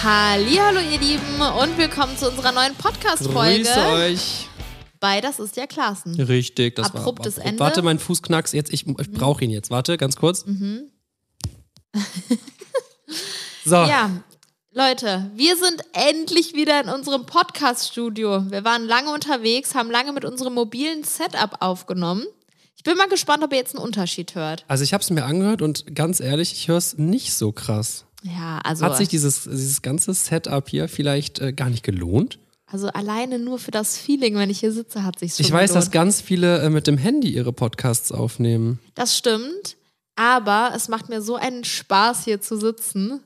Hallo ihr Lieben und willkommen zu unserer neuen Podcast-Folge. Grüß euch. Bei Das ist ja Klassen. Richtig, das Abruptes war Ende. Warte, mein Fuß knackst jetzt. Ich, ich brauche ihn jetzt. Warte, ganz kurz. so, Ja, Leute, wir sind endlich wieder in unserem Podcast-Studio. Wir waren lange unterwegs, haben lange mit unserem mobilen Setup aufgenommen. Ich bin mal gespannt, ob ihr jetzt einen Unterschied hört. also ich habe es mir angehört und ganz ehrlich, ich höre es nicht so krass. Ja, also, Hat sich dieses, dieses ganze Setup hier vielleicht äh, gar nicht gelohnt? also alleine nur für das Feeling, wenn ich hier sitze, hat sich schon Ich weiß, dass gelohnt. ganz viele äh, mit dem Handy ihre Podcasts aufnehmen. Das stimmt, aber es macht mir so einen Spaß, hier zu sitzen.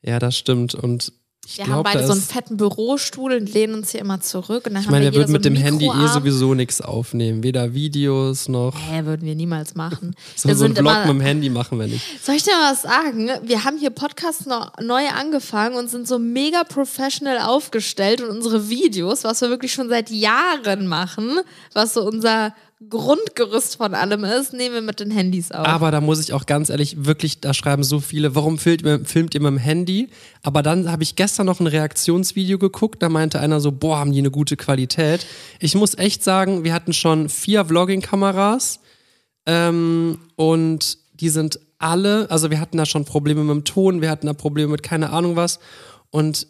Ja, das stimmt. Und ich Wir haben glaube, beide so einen fetten Bürostuhl und lehnen uns hier immer zurück. Und dann Ich haben meine, jeder wird so mit dem Handy eh Mikroarm. sowieso nichts aufnehmen. Weder Videos noch. Hä, würden wir niemals machen. So, wir so einen Vlog immer, mit dem Handy machen wir nicht. soll ich dir mal was sagen? Wir haben hier Podcasts noch neu angefangen und sind so mega professional aufgestellt und unsere Videos, was wir wirklich schon seit Jahren machen, was so unser Grundgerüst von allem ist, nehmen wir mit den Handys auf. Aber da muss ich auch ganz ehrlich, wirklich, da schreiben so viele, warum filmt ihr, filmt ihr mit dem Handy? Aber dann habe ich gestern noch ein Reaktionsvideo geguckt, da meinte einer so, boah, haben die eine gute Qualität. Ich muss echt sagen, wir hatten schon vier Vlogging-Kameras ähm, und die sind alle, also wir hatten da schon Probleme mit dem Ton, wir hatten da Probleme mit keine Ahnung was und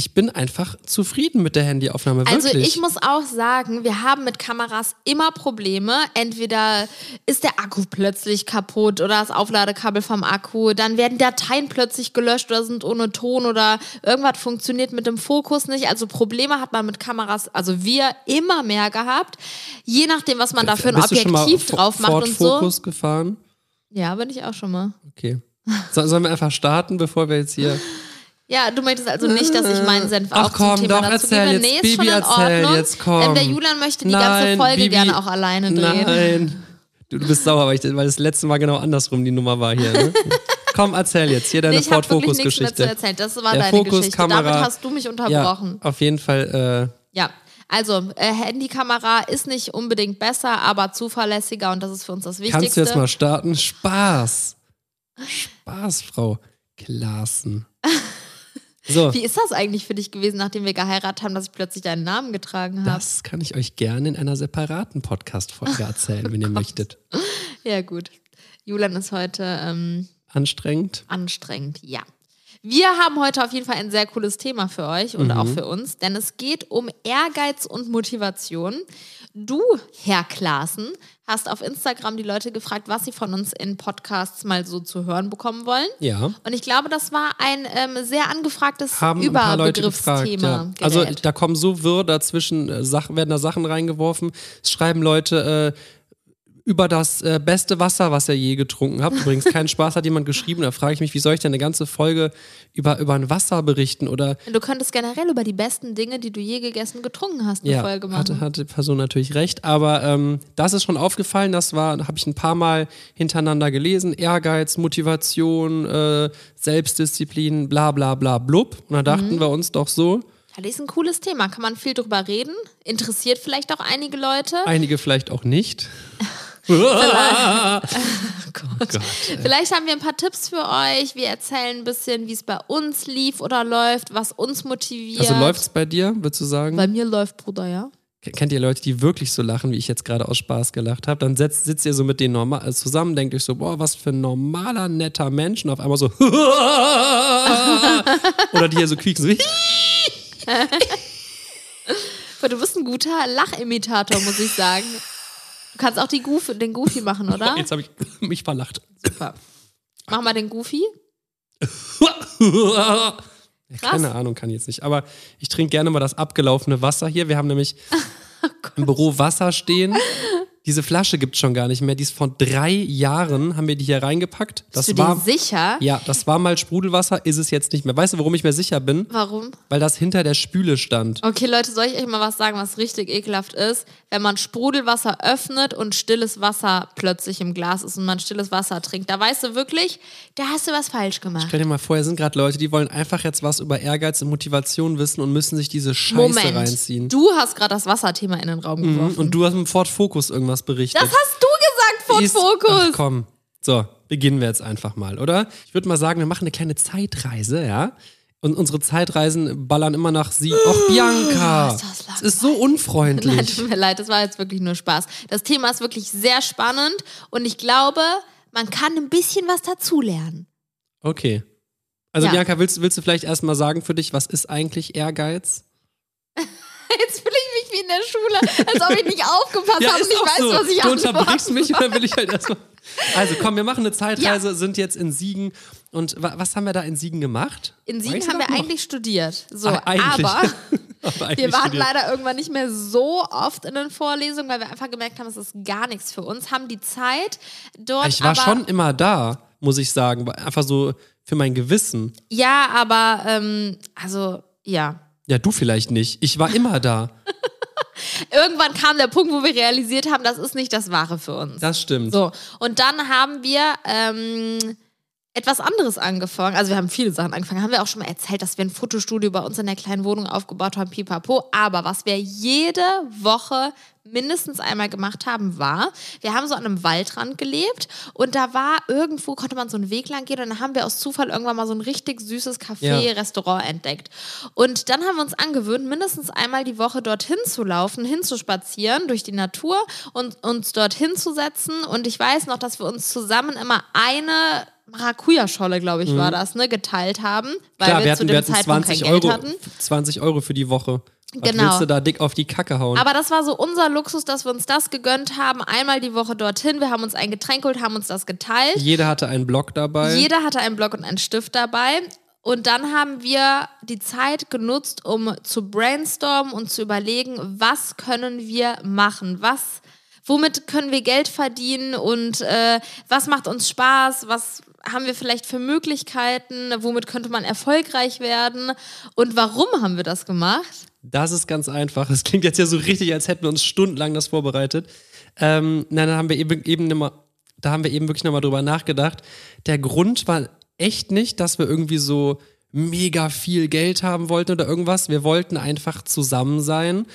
ich bin einfach zufrieden mit der Handyaufnahme, wirklich. Also ich muss auch sagen, wir haben mit Kameras immer Probleme. Entweder ist der Akku plötzlich kaputt oder das Aufladekabel vom Akku, dann werden Dateien plötzlich gelöscht oder sind ohne Ton oder irgendwas funktioniert mit dem Fokus nicht. Also Probleme hat man mit Kameras, also wir immer mehr gehabt. Je nachdem, was man da für ein Objektiv drauf macht Ford und so. Focus gefahren? Ja, bin ich auch schon mal. Okay. So, sollen wir einfach starten, bevor wir jetzt hier... Ja, du möchtest also nicht, dass ich meinen Senf Ach auch komm, zum Thema doch, dazu erzähl gebe. jetzt. Nee, ist Bibi, schon in erzähl Ordnung. jetzt, komm. Ähm, der Julian möchte die ganze Nein, Folge Bibi, gerne auch alleine drehen. Nein. Du, du bist sauer, weil, ich, weil das letzte Mal genau andersrum die Nummer war hier. Ne? Komm, erzähl jetzt hier deine Nee, Ford Focus nichts mehr zu Geschichte. erzählen. Das war Der deine Fokus, Geschichte. Kamera. Damit hast du mich unterbrochen. Ja, auf jeden Fall. äh, Ja. Also, äh, Handykamera ist nicht unbedingt besser, aber zuverlässiger und das ist für uns das Wichtigste. kannst du jetzt mal starten? Spaß. Spaß, Frau Klaassen. So, Wie ist das eigentlich für dich gewesen, nachdem wir geheiratet haben, dass ich plötzlich deinen Namen getragen habe? das kann ich euch gerne in einer separaten Podcast-Folge erzählen, Oh wenn ihr möchtet. Ja, gut. Julian ist heute ähm, Anstrengend. anstrengend, ja. Wir haben heute auf jeden Fall ein sehr cooles Thema für euch und auch für uns, denn es geht um Ehrgeiz und Motivation. Du, Herr Klaassen, hast auf Instagram die Leute gefragt, was sie von uns in Podcasts mal so zu hören bekommen wollen. Ja. Und ich glaube, das war ein ähm, sehr angefragtes haben. Überbegriffsthema. Ja. Also da kommen so wirr dazwischen, äh, Sachen, werden da Sachen reingeworfen. Es schreiben Leute äh, über das äh, beste Wasser, was ihr je getrunken habt. Übrigens, keinen Spaß hat jemand geschrieben. Da frage ich mich, wie soll ich denn eine ganze Folge über, über ein Wasser berichten? Oder du könntest generell über die besten Dinge, die du je gegessen, getrunken hast, eine ja, Folge machen. hatte, hatte die Person natürlich recht. Aber ähm, das ist schon aufgefallen. Das war, habe ich ein paar Mal hintereinander gelesen. Ehrgeiz, Motivation, äh, Selbstdisziplin, bla bla bla blub. Und da dachten Mhm. wir uns doch so, Ja, das ist ein cooles Thema. Kann man viel drüber reden? Interessiert vielleicht auch einige Leute. einige vielleicht auch nicht. Gott. Vielleicht haben wir ein paar Tipps für euch. Wir erzählen ein bisschen, wie es bei uns lief oder läuft, was uns motiviert. Also läuft's bei dir, würdest du sagen? Bei mir läuft, Bruder, ja. Kennt ihr Leute, die wirklich so lachen, wie ich jetzt gerade aus Spaß gelacht habe? Dann setzt, sitzt ihr so mit denen normal äh, zusammen, denkt euch so, boah, was für ein normaler, netter Mensch. Und auf einmal so, oder die hier so quieken, so, du bist ein guter Lachimitator, muss ich sagen. Du kannst auch die Goofy, den Goofy machen, oder? jetzt habe ich mich verlacht. Super. Mach mal den Goofy. Keine Ahnung, kann ich jetzt nicht. Aber ich trinke gerne mal das abgelaufene Wasser hier. Wir haben nämlich im Büro Wasser stehen. Diese Flasche gibt es schon gar nicht mehr. Die ist vor drei Jahren, haben wir die hier reingepackt. Das Bist du war, sicher? ja, das war mal Sprudelwasser, ist es jetzt nicht mehr. Weißt du, warum ich mir sicher bin? Warum? Weil das hinter der Spüle stand. Okay, Leute, soll ich euch mal was sagen, was richtig ekelhaft ist? Wenn man Sprudelwasser öffnet und stilles Wasser plötzlich im Glas ist und man stilles Wasser trinkt, da weißt du wirklich, da hast du was falsch gemacht. Stell dir mal vor, hier sind gerade Leute, die wollen einfach jetzt was über Ehrgeiz und Motivation wissen und müssen sich diese Scheiße Moment, reinziehen. du hast gerade das Wasserthema in den Raum geworfen. Und du hast im Ford Focus irgendwas berichtet. das hast du gesagt, Focus. Ach, komm. So, beginnen wir jetzt einfach mal, oder? Ich würde mal sagen, wir machen eine kleine Zeitreise, ja? Und unsere Zeitreisen ballern immer nach sie. Och, Bianca! ist das Es ist so Nein, unfreundlich. tut mir leid, das war jetzt wirklich nur Spaß. Das Thema ist wirklich sehr spannend und ich glaube, man kann ein bisschen was dazulernen. Okay. Also, Ja. Bianca, willst, willst du vielleicht erstmal sagen für dich, was ist eigentlich Ehrgeiz? Jetzt fühle ich wie in der Schule, als ob ich nicht aufgepasst habe und auch weiß, was ich Du unterbrichst mich und dann will ich halt erstmal. Also komm, wir machen eine Zeitreise, sind jetzt in Siegen. Und wa was haben wir da in Siegen gemacht? In Siegen haben wir noch? eigentlich studiert. So, Ach, eigentlich. aber wir waren studiert. leider irgendwann nicht mehr so oft in den Vorlesungen, weil wir einfach gemerkt haben, es ist gar nichts für uns, haben die Zeit dort. Ich war schon immer da, muss ich sagen. Einfach so für mein Gewissen. Ja, aber ähm, also ja. Ja, du vielleicht nicht. Ich war immer da. Irgendwann kam der Punkt, wo wir realisiert haben, das ist nicht das Wahre für uns. Das stimmt. So, und dann haben wir ähm, etwas anderes angefangen. Also wir haben viele Sachen angefangen. Haben wir auch schon mal erzählt, dass wir ein Fotostudio bei uns in der kleinen Wohnung aufgebaut haben, pipapo. Aber was wir jede Woche mindestens einmal gemacht haben, war, wir haben so an einem Waldrand gelebt und da war irgendwo, konnte man so einen Weg lang gehen und dann haben wir aus Zufall irgendwann mal so ein richtig süßes Café, Ja. Restaurant entdeckt. Und dann haben wir uns angewöhnt, mindestens einmal die Woche dorthin zu laufen, hinzuspazieren durch die Natur und uns dort hinzusetzen. Und ich weiß noch, dass wir uns zusammen immer eine Maracuja-Scholle, glaube ich, war das, ne, geteilt haben, weil Klar, wir, wir zu hatten, dem wir hatten Zeitpunkt 20 kein Geld Euro, hatten. 20 Euro für die Woche. Was Genau. willst du da dick auf die Kacke hauen? Aber das war so unser Luxus, dass wir uns das gegönnt haben. Einmal die Woche dorthin. Wir haben uns ein Getränk geholt, haben uns das geteilt. Jeder hatte einen Block dabei. Jeder hatte einen Block und einen Stift dabei. Und dann haben wir die Zeit genutzt, um zu brainstormen und zu überlegen, was können wir machen? Was, womit können wir Geld verdienen und äh, was macht uns Spaß? Was haben wir vielleicht für Möglichkeiten? Womit könnte man erfolgreich werden? Und warum haben wir das gemacht? Das ist ganz einfach. Es klingt jetzt ja so richtig, als hätten wir uns stundenlang das vorbereitet. Ähm, nein, da haben wir eben, eben nimmer, da haben wir eben wirklich nochmal drüber nachgedacht. Der Grund war echt nicht, dass wir irgendwie so mega viel Geld haben wollten oder irgendwas. Wir wollten einfach zusammen sein.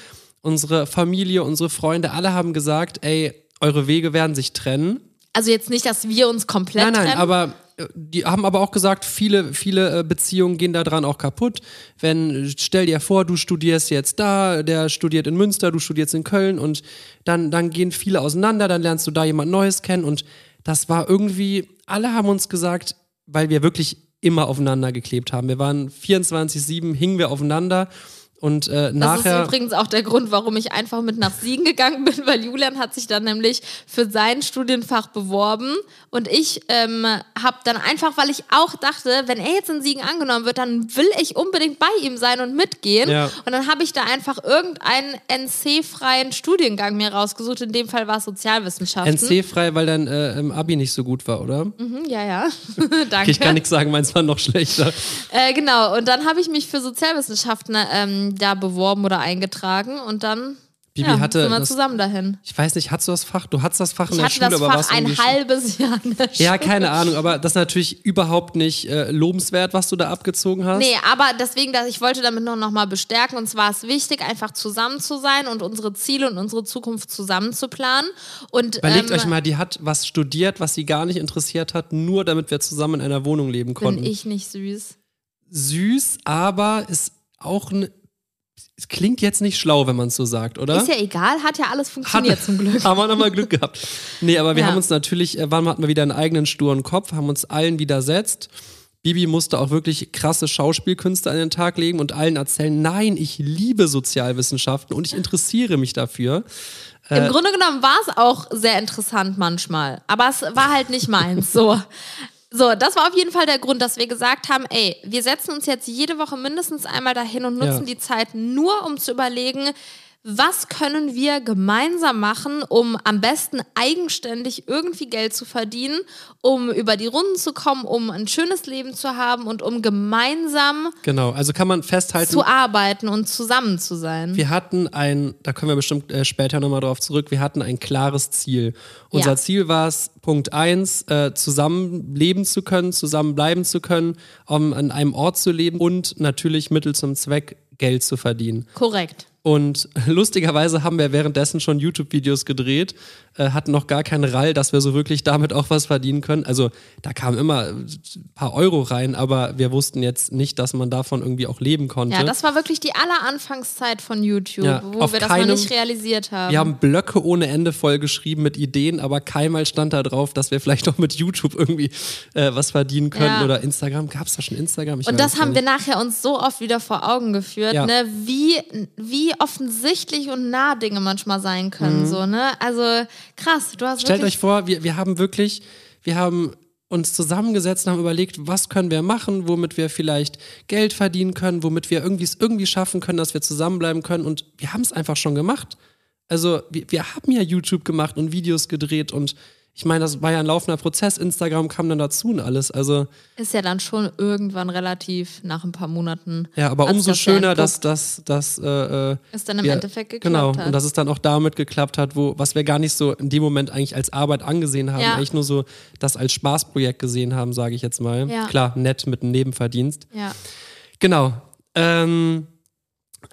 Unsere Familie, unsere Freunde, alle haben gesagt, ey, eure Wege werden sich trennen. Also jetzt nicht, dass wir uns komplett Nein, nein, trennen. aber äh, die haben aber auch gesagt, viele, viele äh, Beziehungen gehen daran auch kaputt. Wenn, stell dir vor, du studierst jetzt da, der studiert in Münster, du studierst in Köln und dann, dann gehen viele auseinander, dann lernst du da jemand Neues kennen und das war irgendwie, alle haben uns gesagt, weil wir wirklich immer aufeinander geklebt haben. Wir waren 24-7, hingen wir aufeinander und äh, Das nachher. ist übrigens auch der Grund, warum ich einfach mit nach Siegen gegangen bin, weil Julian hat sich dann nämlich für sein Studienfach beworben und ich ähm, habe dann einfach, weil ich auch dachte, wenn er jetzt in Siegen angenommen wird, dann will ich unbedingt bei ihm sein und mitgehen. Ja. Und dann habe ich da einfach irgendeinen NC-freien Studiengang mir rausgesucht. In dem Fall war es Sozialwissenschaften. NC-frei, weil dein äh, im Abi nicht so gut war, oder? Mhm, ja, ja. Danke. Ich kann nichts sagen, meins war noch schlechter. Äh, genau, und dann habe ich mich für Sozialwissenschaften ähm, da beworben oder eingetragen und dann Bibi ja, hatte sind wir das- zusammen dahin. Ich weiß nicht, hattest du das Fach? Du hattest das Fach in Ich der hatte Schule, das aber warst Fach ein irgendwie halbes Jahr in der Schule. Ja, keine Ahnung, aber das ist natürlich überhaupt nicht äh, lobenswert, was du da abgezogen hast. Nee, aber deswegen, dass ich wollte damit nur noch mal bestärken. Und zwar ist wichtig, einfach zusammen zu sein und unsere Ziele und unsere Zukunft zusammen zu planen. Und Überlegt ähm, euch mal, die hat was studiert, was sie gar nicht interessiert hat, nur damit wir zusammen in einer Wohnung leben bin konnten. ich nicht süß. Süß, aber ist auch ein. Es klingt jetzt nicht schlau, wenn man es so sagt, oder? Ist ja egal, hat ja alles funktioniert zum Glück. haben wir nochmal Glück gehabt. Nee, aber wir Ja. haben uns natürlich, äh, wann hatten wir wieder einen eigenen sturen Kopf, haben uns allen widersetzt. Bibi musste auch wirklich krasse Schauspielkünste an den Tag legen und allen erzählen, nein, ich liebe Sozialwissenschaften und ich interessiere mich dafür. Äh, Im Grunde genommen war es auch sehr interessant manchmal, aber es war halt nicht meins. So. So, das war auf jeden Fall der Grund, dass wir gesagt haben, ey, wir setzen uns jetzt jede Woche mindestens einmal dahin und nutzen Ja. die Zeit nur, um zu überlegen, was können wir gemeinsam machen, um am besten eigenständig irgendwie Geld zu verdienen, um über die Runden zu kommen, um ein schönes Leben zu haben und um gemeinsam Genau, also kann man festhalten, zu arbeiten und zusammen zu sein. wir hatten ein, da kommen wir bestimmt äh, später nochmal drauf zurück, wir hatten ein klares Ziel. Unser Ja. Ziel war es, Punkt eins, äh, zusammen leben zu können, zusammen bleiben zu können, um an einem Ort zu leben und natürlich Mittel zum Zweck Geld zu verdienen. Korrekt. Und lustigerweise haben wir währenddessen schon YouTube-Videos gedreht, äh, hatten noch gar keinen Rall, dass wir so wirklich damit auch was verdienen können. Also da kamen immer ein paar Euro rein, aber wir wussten jetzt nicht, dass man davon irgendwie auch leben konnte. Ja, das war wirklich die aller Anfangszeit von YouTube, Ja, wo wir das keinem- noch nicht realisiert haben. wir haben Blöcke ohne Ende vollgeschrieben mit Ideen, aber keinmal stand da drauf, dass wir vielleicht auch mit YouTube irgendwie äh, was verdienen können. Ja. Oder Instagram. Gab es da schon Instagram? Ich Und das haben wir nachher uns so oft wieder vor Augen geführt, Ja. ne? wie, wie offensichtlich und nah Dinge manchmal sein können. So, ne? Also krass, du hast. Stellt euch vor, wir, wir haben wirklich, wir haben uns zusammengesetzt und haben überlegt, was können wir machen, womit wir vielleicht Geld verdienen können, womit wir irgendwie es irgendwie schaffen können, dass wir zusammenbleiben können. Und wir haben es einfach schon gemacht. Also wir, wir haben ja YouTube gemacht und Videos gedreht und ich meine, das war ja ein laufender Prozess. Instagram kam dann dazu und alles. Also ist ja dann schon irgendwann relativ nach ein paar Monaten. ja, aber umso das ja schöner, dass das, das äh, äh, es dann im wir- Endeffekt geklappt genau, hat. und dass es dann auch damit geklappt hat, wo, was wir gar nicht so in dem Moment eigentlich als Arbeit angesehen haben, Ja. eigentlich nur so das als Spaßprojekt gesehen haben, sage ich jetzt mal. Ja. Klar, nett mit einem Nebenverdienst. ja. Genau. Ähm,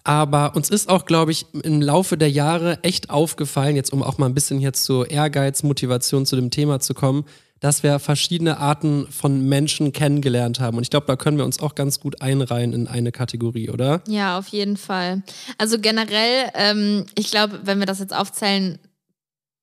aber uns ist auch, glaube ich, im Laufe der Jahre echt aufgefallen, jetzt um auch mal ein bisschen jetzt zur Ehrgeiz, Motivation zu dem Thema zu kommen, dass wir verschiedene Arten von Menschen kennengelernt haben. Und ich glaube, da können wir uns auch ganz gut einreihen in eine Kategorie, oder? Ja, auf jeden Fall. Also generell, ähm, ich glaube, wenn wir das jetzt aufzählen,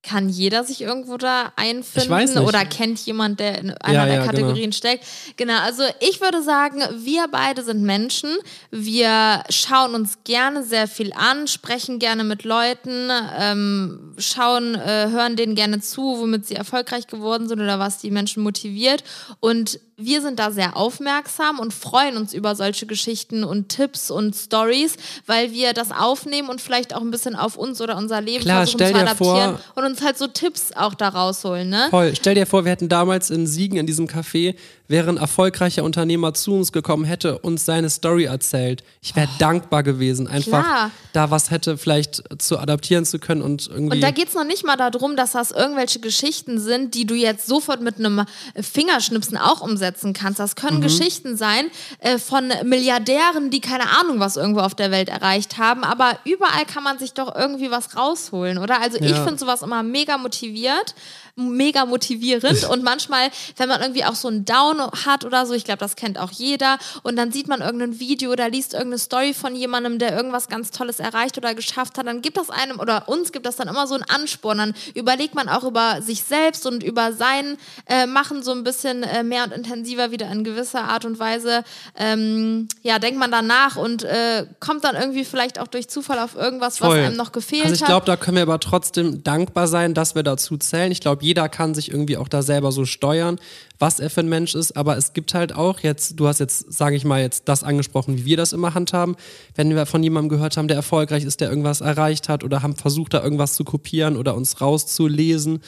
kann jeder sich irgendwo da einfinden oder kennt jemand, der in einer Ja, der ja, Kategorien steckt. Genau, also ich würde sagen, wir beide sind Menschen. Wir schauen uns gerne sehr viel an, sprechen gerne mit Leuten, ähm, schauen, äh, hören denen gerne zu, womit sie erfolgreich geworden sind oder was die Menschen motiviert. Und wir sind da sehr aufmerksam und freuen uns über solche Geschichten und Tipps und Stories, weil wir das aufnehmen und vielleicht auch ein bisschen auf uns oder unser Leben Klar, versuchen zu adaptieren vor- und uns halt so Tipps auch da rausholen, ne? Toll. Stell dir vor, wir hätten damals in Siegen in diesem Café, wäre ein erfolgreicher Unternehmer zu uns gekommen, hätte uns seine Story erzählt. Ich wäre dankbar gewesen, einfach Oh. Klar. da was hätte vielleicht zu adaptieren zu können und irgendwie. Und da geht's noch nicht mal darum, dass das irgendwelche Geschichten sind, die du jetzt sofort mit einem Fingerschnipsen auch umsetzen kannst. Das Mhm. können Geschichten sein äh, von Milliardären, die keine Ahnung was irgendwo auf der Welt erreicht haben. Aber überall kann man sich doch irgendwie was rausholen, oder? Also ich Ja. finde sowas immer mega motiviert, mega motivierend. und manchmal, wenn man irgendwie auch so einen Down hat oder so, ich glaube, das kennt auch jeder, und dann sieht man irgendein Video oder liest irgendeine Story von jemandem, der irgendwas ganz Tolles erreicht oder geschafft hat, dann gibt das einem oder uns gibt das dann immer so einen Ansporn. Dann überlegt man auch über sich selbst und über sein äh, Machen so ein bisschen äh, mehr und intensiver wieder in gewisser Art und Weise. Ähm, ja, denkt man danach und äh, kommt dann irgendwie vielleicht auch durch Zufall auf irgendwas, was Voll. einem noch gefehlt Also ich hat. glaube, da können wir aber trotzdem dankbar sein, dass wir dazu zählen. Ich glaube, jeder kann sich irgendwie auch da selber so steuern, was er für ein Mensch ist. Aber es gibt halt auch jetzt, du hast jetzt, sage ich mal, jetzt das angesprochen, wie wir das immer handhaben. Wenn wir von jemandem gehört haben, der erfolgreich ist, der irgendwas erreicht hat oder haben versucht, da irgendwas zu kopieren oder uns rauszulesen.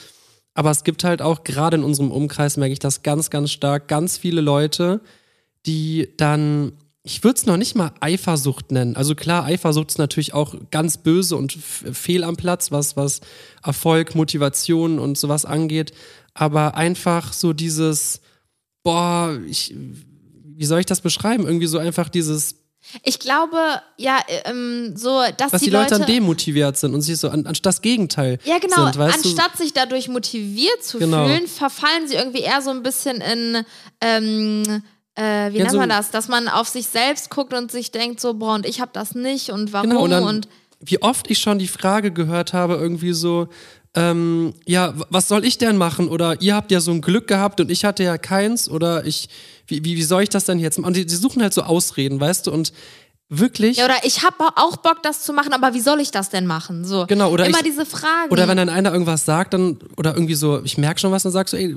Aber es gibt halt auch, gerade in unserem Umkreis merke ich das ganz, ganz stark, ganz viele Leute, die dann, ich würde es noch nicht mal Eifersucht nennen. Also klar, Eifersucht ist natürlich auch ganz böse und fehl am Platz, was, was Erfolg, Motivation und sowas angeht. Aber einfach so dieses, boah, ich, wie soll ich das beschreiben? Irgendwie so einfach dieses, Ich glaube, ja, ähm, so, dass dass die, die, Leute, Leute dann demotiviert sind und sich so an, anstatt das Gegenteil Ja, genau. sind, weißt du? Anstatt sich dadurch motiviert zu Genau. fühlen, verfallen sie irgendwie eher so ein bisschen in, ähm, äh, wie Ja, nennt so- man das? Dass man auf sich selbst guckt und sich denkt, so, boah, und ich habe das nicht und warum Genau, und, dann, und wie oft ich schon die Frage gehört habe, irgendwie so, ähm, ja, was soll ich denn machen? Oder ihr habt ja so ein Glück gehabt und ich hatte ja keins oder ich, wie, wie, wie soll ich das denn jetzt machen? Und die, die suchen halt so Ausreden, weißt du, und wirklich. ja, oder ich habe auch Bock, das zu machen, aber wie soll ich das denn machen? So. Genau, oder Immer ich- diese Fragen. Oder wenn dann einer irgendwas sagt, dann, oder irgendwie so, ich merke schon was, dann sagst du, ey,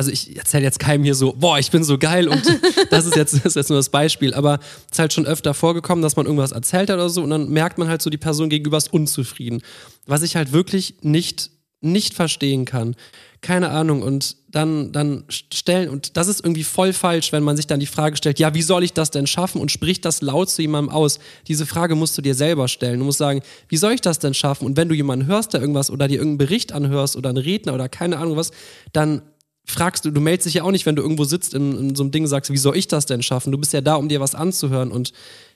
also ich erzähle jetzt keinem hier so, boah, ich bin so geil und das ist jetzt, das ist jetzt nur das Beispiel, aber es ist halt schon öfter vorgekommen, dass man irgendwas erzählt hat oder so und dann merkt man halt so, die Person gegenüber ist unzufrieden. Was ich halt wirklich nicht, nicht verstehen kann. Keine Ahnung. Und dann, dann stellen, und das ist irgendwie voll falsch, wenn man sich dann die Frage stellt, ja, wie soll ich das denn schaffen und spricht das laut zu jemandem aus? Diese Frage musst du dir selber stellen. Du musst sagen, wie soll ich das denn schaffen? Und wenn du jemanden hörst, der irgendwas oder dir irgendeinen Bericht anhörst oder einen Redner oder keine Ahnung was, dann fragst du, du meldest dich ja auch nicht, wenn du irgendwo sitzt in, in so einem Ding, sagst, wie soll ich das denn schaffen? Du bist ja da, um dir was anzuhören und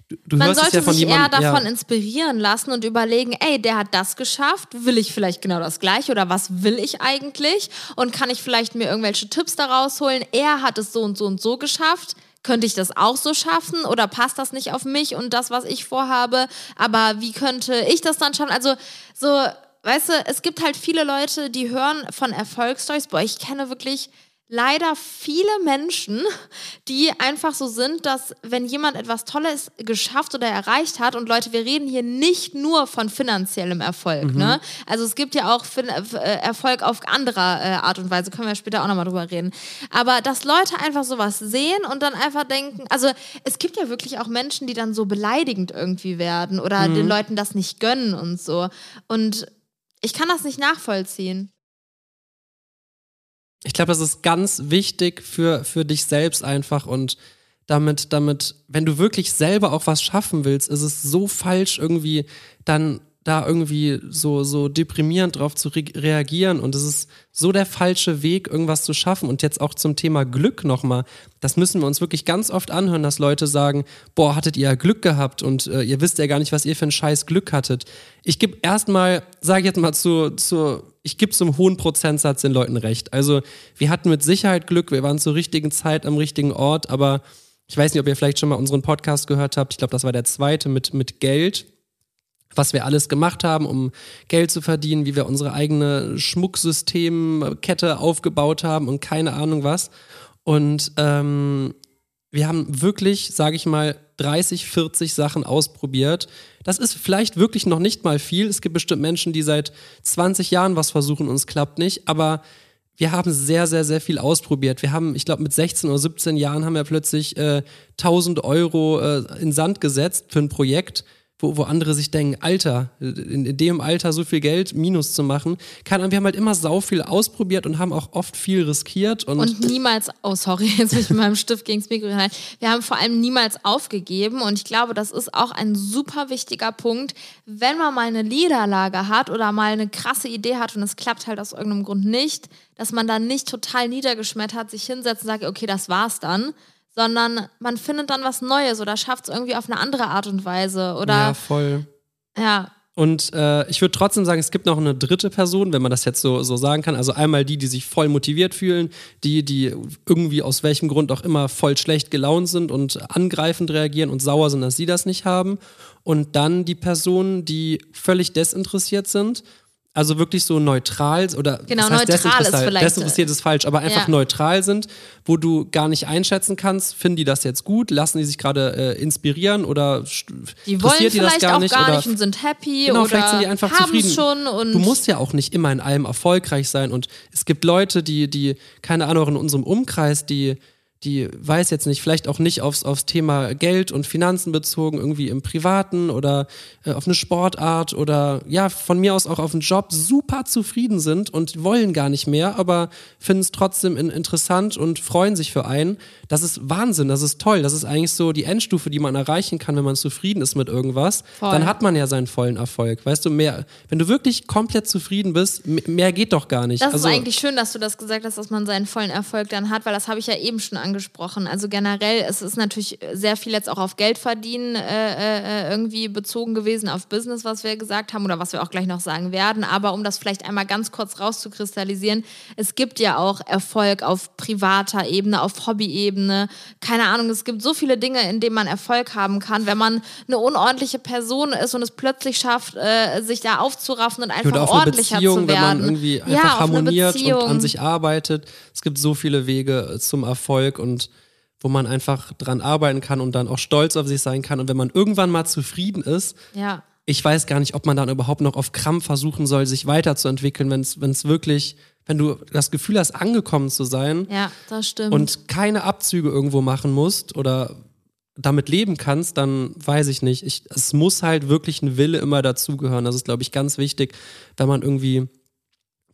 du, du Man hörst es sollte ja von sich jemandem. eher davon ja. inspirieren lassen und überlegen, ey, der hat das geschafft, will ich vielleicht genau das gleiche oder was will ich eigentlich? Und kann ich vielleicht mir irgendwelche Tipps daraus holen? Er hat es so und so und so geschafft. Könnte ich das auch so schaffen oder passt das nicht auf mich und das, was ich vorhabe? Aber wie könnte ich das dann schaffen? Also so, weißt du, es gibt halt viele Leute, die hören von Erfolgsstories. Boah, ich kenne wirklich leider viele Menschen, die einfach so sind, dass wenn jemand etwas Tolles geschafft oder erreicht hat und Leute, wir reden hier nicht nur von finanziellem Erfolg, ne? Also es gibt ja auch fin äh, Erfolg auf anderer äh, Art und Weise, können wir später auch nochmal drüber reden. Aber dass Leute einfach sowas sehen und dann einfach denken, also es gibt ja wirklich auch Menschen, die dann so beleidigend irgendwie werden oder den Leuten das nicht gönnen und so. Und ich kann das nicht nachvollziehen. Ich glaube, das ist ganz wichtig für, für dich selbst einfach und damit, damit, wenn du wirklich selber auch was schaffen willst, ist es so falsch, irgendwie dann da irgendwie so, so deprimierend drauf zu re reagieren und es ist so der falsche Weg, irgendwas zu schaffen. Und jetzt auch zum Thema Glück nochmal. Das müssen wir uns wirklich ganz oft anhören, dass Leute sagen, boah, hattet ihr Glück gehabt und äh, ihr wisst ja gar nicht, was ihr für ein scheiß Glück hattet. Ich gebe erstmal, sage ich jetzt mal zu, zu ich gebe zum hohen Prozentsatz den Leuten recht. Also wir hatten mit Sicherheit Glück, wir waren zur richtigen Zeit am richtigen Ort, aber ich weiß nicht, ob ihr vielleicht schon mal unseren Podcast gehört habt. Ich glaube, das war der zweite mit, mit Geld was wir alles gemacht haben, um Geld zu verdienen, wie wir unsere eigene Schmucksystemkette aufgebaut haben und keine Ahnung was. Und ähm, wir haben wirklich, sage ich mal, 30, 40 Sachen ausprobiert. Das ist vielleicht wirklich noch nicht mal viel. Es gibt bestimmt Menschen, die seit 20 Jahren was versuchen und es klappt nicht. Aber wir haben sehr, sehr, sehr viel ausprobiert. Wir haben, ich glaube, mit 16 oder 17 Jahren haben wir plötzlich äh, 1000 Euro äh, in Sand gesetzt für ein Projekt wo, wo andere sich denken, Alter, in, dem Alter so viel Geld minus zu machen. Keine Ahnung, wir haben halt immer sau viel ausprobiert und haben auch oft viel riskiert. Und, Und niemals, oh sorry, jetzt bin ich mit meinem Stift gegen das Mikro gehalten. Wir haben vor allem niemals aufgegeben und ich glaube, das ist auch ein super wichtiger Punkt, wenn man mal eine Niederlage hat oder mal eine krasse Idee hat und es klappt halt aus irgendeinem Grund nicht, dass man dann nicht total niedergeschmettert sich hinsetzt und sagt, okay, das war's dann, sondern man findet dann was Neues oder schafft es irgendwie auf eine andere Art und Weise ja, oder voll. ja, Und äh, ich würde trotzdem sagen, es gibt noch eine dritte Person, wenn man das jetzt so, so sagen kann. Also einmal die, die sich voll motiviert fühlen, die, die irgendwie aus welchem Grund auch immer voll schlecht gelaunt sind und angreifend reagieren und sauer sind, dass sie das nicht haben. Und dann die Personen, die völlig desinteressiert sind. Also wirklich so neutral oder Genau, das heißt neutral ist vielleicht- desinteressiert ist falsch, aber einfach Ja. neutral sind, wo du gar nicht einschätzen kannst, finden die das jetzt gut, lassen die sich gerade äh, inspirieren oder die wollen die das vielleicht gar auch nicht gar oder nicht und sind happy Genau, oder vielleicht sind die einfach zufrieden. schon und Du musst ja auch nicht immer in allem erfolgreich sein. Und es gibt Leute, die, die, keine Ahnung, in unserem Umkreis, die, die weiß jetzt nicht, vielleicht auch nicht aufs, aufs Thema Geld und Finanzen bezogen, irgendwie im Privaten oder äh, auf eine Sportart oder ja, von mir aus auch auf einen Job super zufrieden sind und wollen gar nicht mehr, aber finden es trotzdem in, interessant und freuen sich für einen. Das ist Wahnsinn, das ist toll. Das ist eigentlich so die Endstufe, die man erreichen kann, wenn man zufrieden ist mit irgendwas. Voll. Dann hat man ja seinen vollen Erfolg. Weißt du, mehr, wenn du wirklich komplett zufrieden bist, mehr geht doch gar nicht. Das also, ist eigentlich schön, dass du das gesagt hast, dass man seinen vollen Erfolg dann hat, weil das habe ich ja eben schon angesprochen. Also generell, es ist natürlich sehr viel jetzt auch auf Geld verdienen äh, äh, irgendwie bezogen gewesen, auf Business, was wir gesagt haben oder was wir auch gleich noch sagen werden. Aber um das vielleicht einmal ganz kurz rauszukristallisieren, es gibt ja auch Erfolg auf privater Ebene, auf Hobbyebene. Keine Ahnung, es gibt so viele Dinge, in denen man Erfolg haben kann, wenn man eine unordentliche Person ist und es plötzlich schafft, äh, sich da aufzuraffen und einfach oder auf ordentlicher Beziehung, zu wenn werden. man irgendwie einfach ja, harmoniert und an sich arbeitet. Es gibt so viele Wege zum Erfolg und wo man einfach dran arbeiten kann und dann auch stolz auf sich sein kann. Und wenn man irgendwann mal zufrieden ist, Ja. ich weiß gar nicht, ob man dann überhaupt noch auf Krampf versuchen soll, sich weiterzuentwickeln, wenn es wirklich, wenn du das Gefühl hast, angekommen zu sein Ja, das stimmt. und keine Abzüge irgendwo machen musst oder damit leben kannst, dann weiß ich nicht. Ich, es muss halt wirklich ein Wille immer dazugehören. Das ist, glaube ich, ganz wichtig, wenn man irgendwie,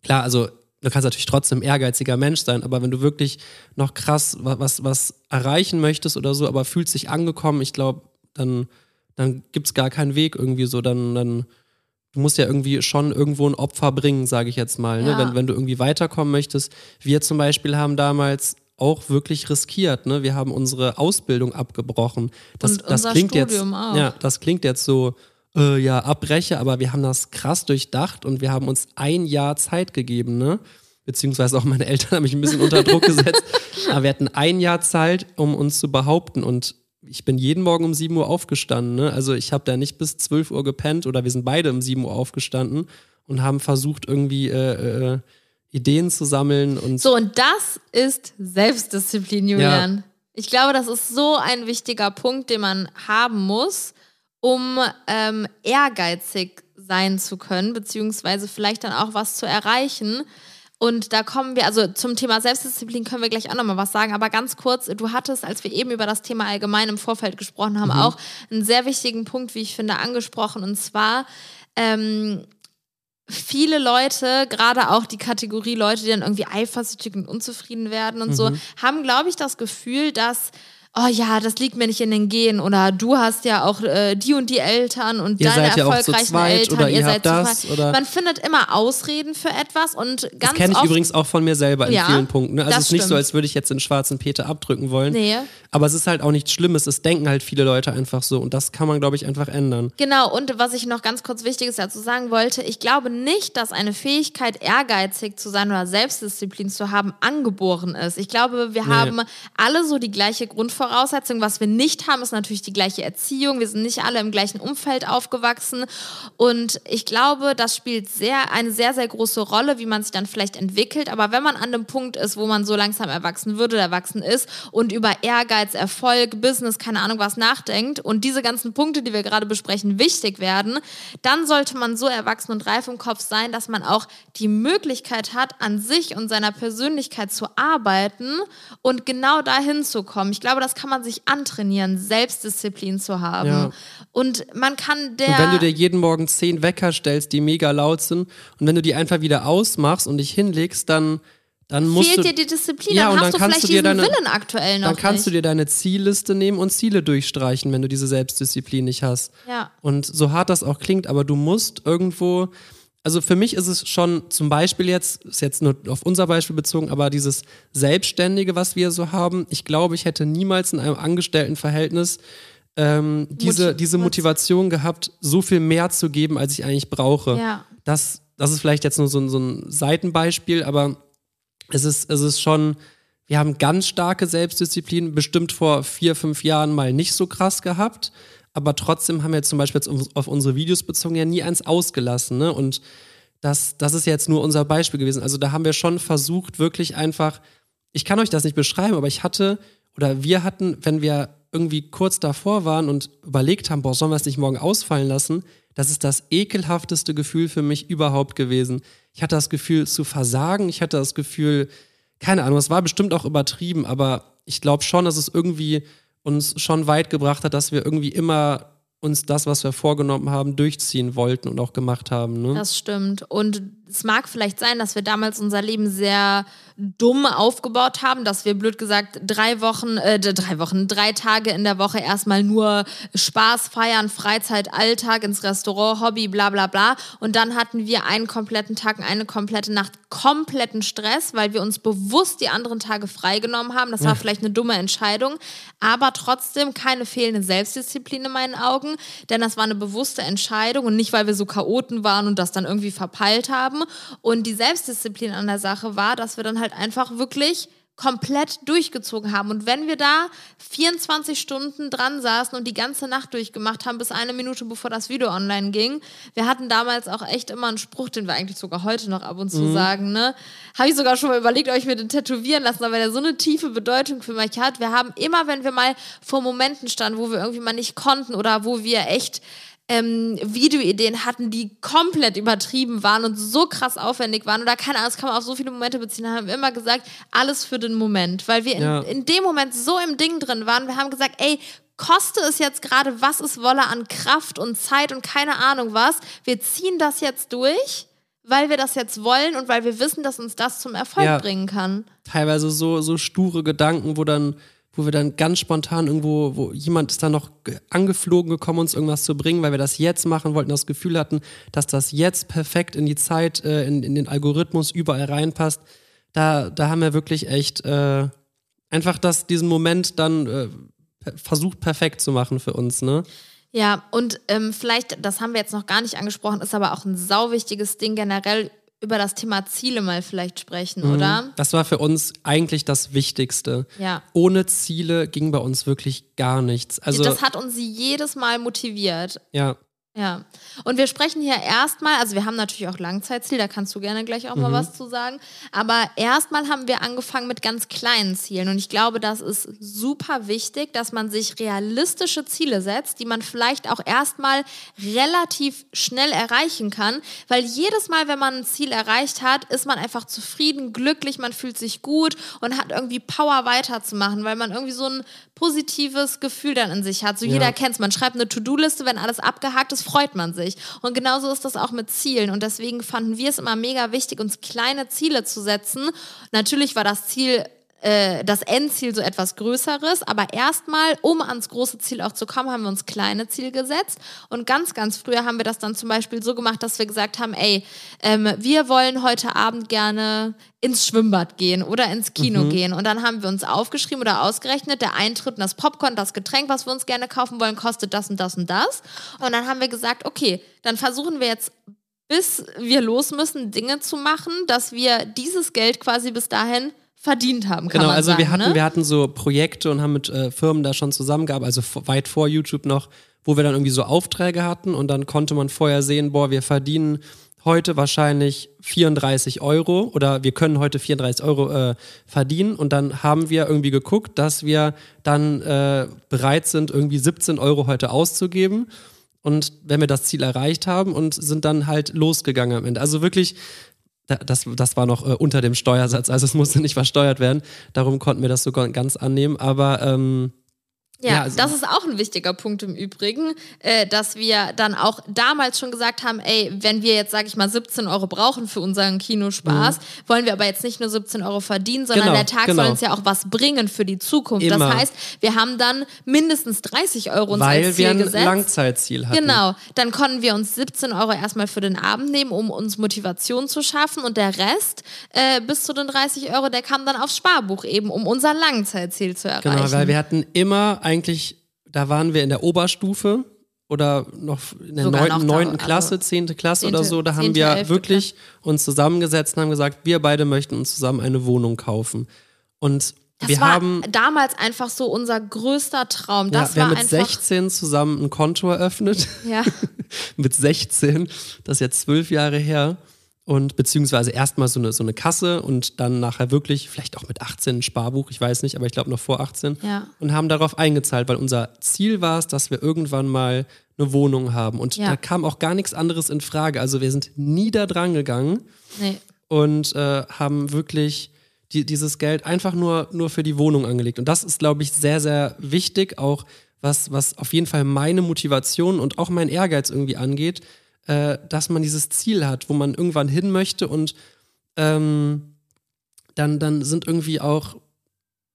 klar, also du kannst natürlich trotzdem ehrgeiziger Mensch sein, aber wenn du wirklich noch krass wa- was, was erreichen möchtest oder so, aber fühlst dich angekommen, ich glaube, dann, dann gibt es gar keinen Weg irgendwie so, dann, dann du musst ja irgendwie schon irgendwo ein Opfer bringen, sage ich jetzt mal, ne? Ja. wenn, wenn du irgendwie weiterkommen möchtest. Wir zum Beispiel haben damals auch wirklich riskiert. Ne? Wir haben unsere Ausbildung abgebrochen. Das, Und das klingt jetzt, Studium auch. ja, das klingt jetzt so, äh, ja, Abbreche, aber wir haben das krass durchdacht und wir haben uns ein Jahr Zeit gegeben, ne? Beziehungsweise auch meine Eltern haben mich ein bisschen unter Druck gesetzt. Aber wir hatten ein Jahr Zeit, um uns zu behaupten. Und ich bin jeden Morgen um 7 Uhr aufgestanden. Ne? Also ich habe da nicht bis 12 Uhr gepennt oder wir sind beide um 7 Uhr aufgestanden und haben versucht, irgendwie äh, äh, Ideen zu sammeln. Und So, und das ist Selbstdisziplin, Julian. Ich glaube, das ist so ein wichtiger Punkt, den man haben muss, um ähm, ehrgeizig sein zu können, beziehungsweise vielleicht dann auch was zu erreichen. Und da kommen wir, also zum Thema Selbstdisziplin können wir gleich auch nochmal was sagen, aber ganz kurz, du hattest, als wir eben über das Thema allgemein im Vorfeld gesprochen haben, auch einen sehr wichtigen Punkt, wie ich finde, angesprochen. Und zwar, ähm, viele Leute, gerade auch die Kategorie Leute, die dann irgendwie eifersüchtig und unzufrieden werden und so, haben, glaube ich, das Gefühl, dass oh ja, das liegt mir nicht in den Genen oder du hast ja auch äh, die und die Eltern und Ihr deine seid ja auch zu erfolgreichen zweit Eltern, oder ihr ihr seid das oder- Man findet immer Ausreden für etwas und das ganz kenne ich übrigens auch von mir selber in Ja, vielen Punkten. Ne? Also das es ist nicht so, stimmt. als würde ich jetzt den schwarzen Peter abdrücken wollen. Nee. Aber es ist halt auch nichts Schlimmes. Es denken halt viele Leute einfach so. Und das kann man, glaube ich, einfach ändern. Genau, und was ich noch ganz kurz Wichtiges dazu sagen wollte, ich glaube nicht, dass eine Fähigkeit, ehrgeizig zu sein oder Selbstdisziplin zu haben, angeboren ist. Ich glaube, wir Nee. haben alle so die gleiche Grundvoraussetzung. Was wir nicht haben, ist natürlich die gleiche Erziehung. Wir sind nicht alle im gleichen Umfeld aufgewachsen. Und ich glaube, das spielt sehr, eine sehr, sehr große Rolle, wie man sich dann vielleicht entwickelt. Aber wenn man an dem Punkt ist, wo man so langsam erwachsen wird oder erwachsen ist und über Ehrgeiz, Erfolg, Business, keine Ahnung was nachdenkt und diese ganzen Punkte, die wir gerade besprechen, wichtig werden, dann sollte man so erwachsen und reif im Kopf sein, dass man auch die Möglichkeit hat, an sich und seiner Persönlichkeit zu arbeiten und genau dahin zu kommen. Ich glaube, das kann man sich antrainieren, Selbstdisziplin zu haben. Ja. Und man kann der. Und wenn du dir jeden Morgen zehn Wecker stellst, die mega laut sind, und wenn du die einfach wieder ausmachst und dich hinlegst, dann, dann musst fehlt du. dir die Disziplin, Ja, dann und hast dann du kannst vielleicht du dir deine- Willen aktuell noch dann kannst du nicht. dir deine Zielliste nehmen und Ziele durchstreichen, wenn du diese Selbstdisziplin nicht hast. Ja. Und so hart das auch klingt, aber du musst irgendwo, also für mich ist es schon zum Beispiel jetzt, ist jetzt nur auf unser Beispiel bezogen, aber dieses Selbstständige, was wir so haben, ich glaube, ich hätte niemals in einem Angestelltenverhältnis ähm, diese, Motiv- diese Motivation gehabt, so viel mehr zu geben, als ich eigentlich brauche. Ja. Das, das ist vielleicht jetzt nur so, ein- so ein Seitenbeispiel, aber es ist, es ist schon, wir haben ganz starke Selbstdisziplin, bestimmt vor vier, fünf Jahren mal nicht so krass gehabt, aber trotzdem haben wir zum Beispiel jetzt auf- auf unsere Videos bezogen ja nie eins ausgelassen, ne? Und das, das ist jetzt nur unser Beispiel gewesen. Also da haben wir schon versucht, wirklich einfach, ich kann euch das nicht beschreiben, aber ich hatte oder wir hatten, wenn wir irgendwie kurz davor waren und überlegt haben, boah, sollen wir es nicht morgen ausfallen lassen, das ist das ekelhafteste Gefühl für mich überhaupt gewesen. Ich hatte das Gefühl zu versagen, ich hatte das Gefühl, keine Ahnung, es war bestimmt auch übertrieben, aber ich glaube schon, dass es irgendwie uns schon weit gebracht hat, dass wir irgendwie immer uns das, was wir vorgenommen haben, durchziehen wollten und auch gemacht haben. Ne? Das stimmt. Und es mag vielleicht sein, dass wir damals unser Leben sehr dumm aufgebaut haben, dass wir blöd gesagt drei Wochen, äh, drei Wochen, drei Tage in der Woche erstmal nur Spaß feiern, Freizeit, Alltag, ins Restaurant, Hobby, bla bla bla. Und dann hatten wir einen kompletten Tag, und eine komplette Nacht kompletten Stress, weil wir uns bewusst die anderen Tage freigenommen haben. Das war vielleicht eine dumme Entscheidung, aber trotzdem keine fehlende Selbstdisziplin in meinen Augen, denn das war eine bewusste Entscheidung und nicht, weil wir so Chaoten waren und das dann irgendwie verpeilt haben. Und die Selbstdisziplin an der Sache war, dass wir dann halt einfach wirklich komplett durchgezogen haben. Und wenn wir da 24 Stunden dran saßen und die ganze Nacht durchgemacht haben, bis eine Minute bevor das Video online ging, wir hatten damals auch echt immer einen Spruch, den wir eigentlich sogar heute noch ab und zu sagen, ne? Habe ich sogar schon mal überlegt, ob ich mir den tätowieren lassen, weil der so eine tiefe Bedeutung für mich hat. Wir haben immer, wenn wir mal vor Momenten standen, wo wir irgendwie mal nicht konnten oder wo wir echt ähm, Videoideen hatten, die komplett übertrieben waren und so krass aufwendig waren. Oder keine Ahnung, das kann man auf so viele Momente beziehen. Haben wir immer gesagt, alles für den Moment. Weil wir in, Ja. in dem Moment so im Ding drin waren. Wir haben gesagt, ey, koste es jetzt gerade, was es wolle an Kraft und Zeit und keine Ahnung was. Wir ziehen das jetzt durch, weil wir das jetzt wollen und weil wir wissen, dass uns das zum Erfolg Ja. bringen kann. teilweise so, so sture Gedanken, wo dann, wo wir dann ganz spontan irgendwo, wo jemand ist dann noch ge- angeflogen gekommen, uns irgendwas zu bringen, weil wir das jetzt machen wollten, das Gefühl hatten, dass das jetzt perfekt in die Zeit, äh, in, in den Algorithmus überall reinpasst. Da, da haben wir wirklich echt, äh, einfach das, diesen Moment dann äh, versucht perfekt zu machen für uns, ne? Ja, und ähm, vielleicht, das haben wir jetzt noch gar nicht angesprochen, ist aber auch ein sauwichtiges Ding generell über das Thema Ziele mal vielleicht sprechen, oder? Das war für uns eigentlich das Wichtigste. Ja. Ohne Ziele ging bei uns wirklich gar nichts. Also, das hat uns jedes Mal motiviert. ja. Ja, und wir sprechen hier erstmal, also wir haben natürlich auch Langzeitziel, da kannst du gerne gleich auch mal was zu sagen, aber erstmal haben wir angefangen mit ganz kleinen Zielen. Und ich glaube, das ist super wichtig, dass man sich realistische Ziele setzt, die man vielleicht auch erstmal relativ schnell erreichen kann, weil jedes Mal, wenn man ein Ziel erreicht hat, ist man einfach zufrieden, glücklich, man fühlt sich gut und hat irgendwie Power weiterzumachen, weil man irgendwie so ein positives Gefühl dann in sich hat. So jeder kennt es, man schreibt eine To-Do-Liste, wenn alles abgehakt ist, freut man sich. Und genauso ist das auch mit Zielen. Und deswegen fanden wir es immer mega wichtig, uns kleine Ziele zu setzen. Natürlich war das Ziel äh, das Endziel so etwas Größeres, aber erstmal, um ans große Ziel auch zu kommen, haben wir uns kleine Ziele gesetzt. Und ganz, ganz früher haben wir das dann zum Beispiel so gemacht, dass wir gesagt haben, ey, ähm, wir wollen heute Abend gerne ins Schwimmbad gehen oder ins Kino gehen. Und dann haben wir uns aufgeschrieben oder ausgerechnet, der Eintritt und das Popcorn, das Getränk, was wir uns gerne kaufen wollen, kostet das und das und das. Und dann haben wir gesagt, okay, dann versuchen wir jetzt bis wir los müssen, Dinge zu machen, dass wir dieses Geld quasi bis dahin verdient haben, kann Genau, man also sagen. wir hatten, ne? wir hatten so Projekte und haben mit äh, Firmen da schon zusammengearbeitet, also weit vor YouTube noch, wo wir dann irgendwie so Aufträge hatten und dann konnte man vorher sehen, boah, wir verdienen heute wahrscheinlich 34 Euro oder wir können heute 34 Euro äh, verdienen und dann haben wir irgendwie geguckt, dass wir dann äh, bereit sind, irgendwie 17 Euro heute auszugeben. Und wenn wir das Ziel erreicht haben und sind dann halt losgegangen am Ende. Also wirklich, das, das war noch äh, unter dem Steuersatz, also es musste nicht versteuert werden. Darum konnten wir das sogar ganz annehmen. Aber ähm, Ja, Ja, also- das ist auch ein wichtiger Punkt im Übrigen, äh, dass wir dann auch damals schon gesagt haben, ey, wenn wir jetzt, sag ich mal, 17 Euro brauchen für unseren Kinospaß, wollen wir aber jetzt nicht nur 17 Euro verdienen, sondern Mhm. Genau, der Tag genau. soll uns ja auch was bringen für die Zukunft. Immer. Das heißt, wir haben dann mindestens 30 Euro uns weil als wir Ziel ein gesetzt. Langzeitziel hatten. Genau, dann konnten wir uns 17 Euro erstmal für den Abend nehmen, um uns Motivation zu schaffen und der Rest äh, bis zu den 30 Euro, der kam dann aufs Sparbuch eben, um unser Langzeitziel zu erreichen. Genau, weil wir hatten immer eigentlich, da waren wir in der Oberstufe oder noch in der neunten, neunten Klasse, also zehnte Klasse oder zehnte- so, da haben zehnte, wir elfte wirklich uns zusammengesetzt und haben gesagt, wir beide möchten uns zusammen eine Wohnung kaufen. Und das wir war haben damals einfach so unser größter Traum. Das ja, wir war haben mit einfach 16 zusammen ein Konto eröffnet. ja, mit 16, das ist jetzt zwölf Jahre her. Und beziehungsweise erstmal so eine, so eine Kasse und dann nachher wirklich, vielleicht auch mit 18 ein Sparbuch, ich weiß nicht, aber ich glaube noch vor 18. Ja. Und haben darauf eingezahlt, weil unser Ziel war es, dass wir irgendwann mal eine Wohnung haben. Und Ja. da kam auch gar nichts anderes in Frage. Also wir sind nie da dran gegangen nee. und äh, haben wirklich die, dieses Geld einfach nur, nur für die Wohnung angelegt. Und das ist, glaube ich, sehr, sehr wichtig, auch was, was auf jeden Fall meine Motivation und auch mein Ehrgeiz irgendwie angeht, äh, dass man dieses Ziel hat, wo man irgendwann hin möchte und ähm, dann, dann sind irgendwie auch,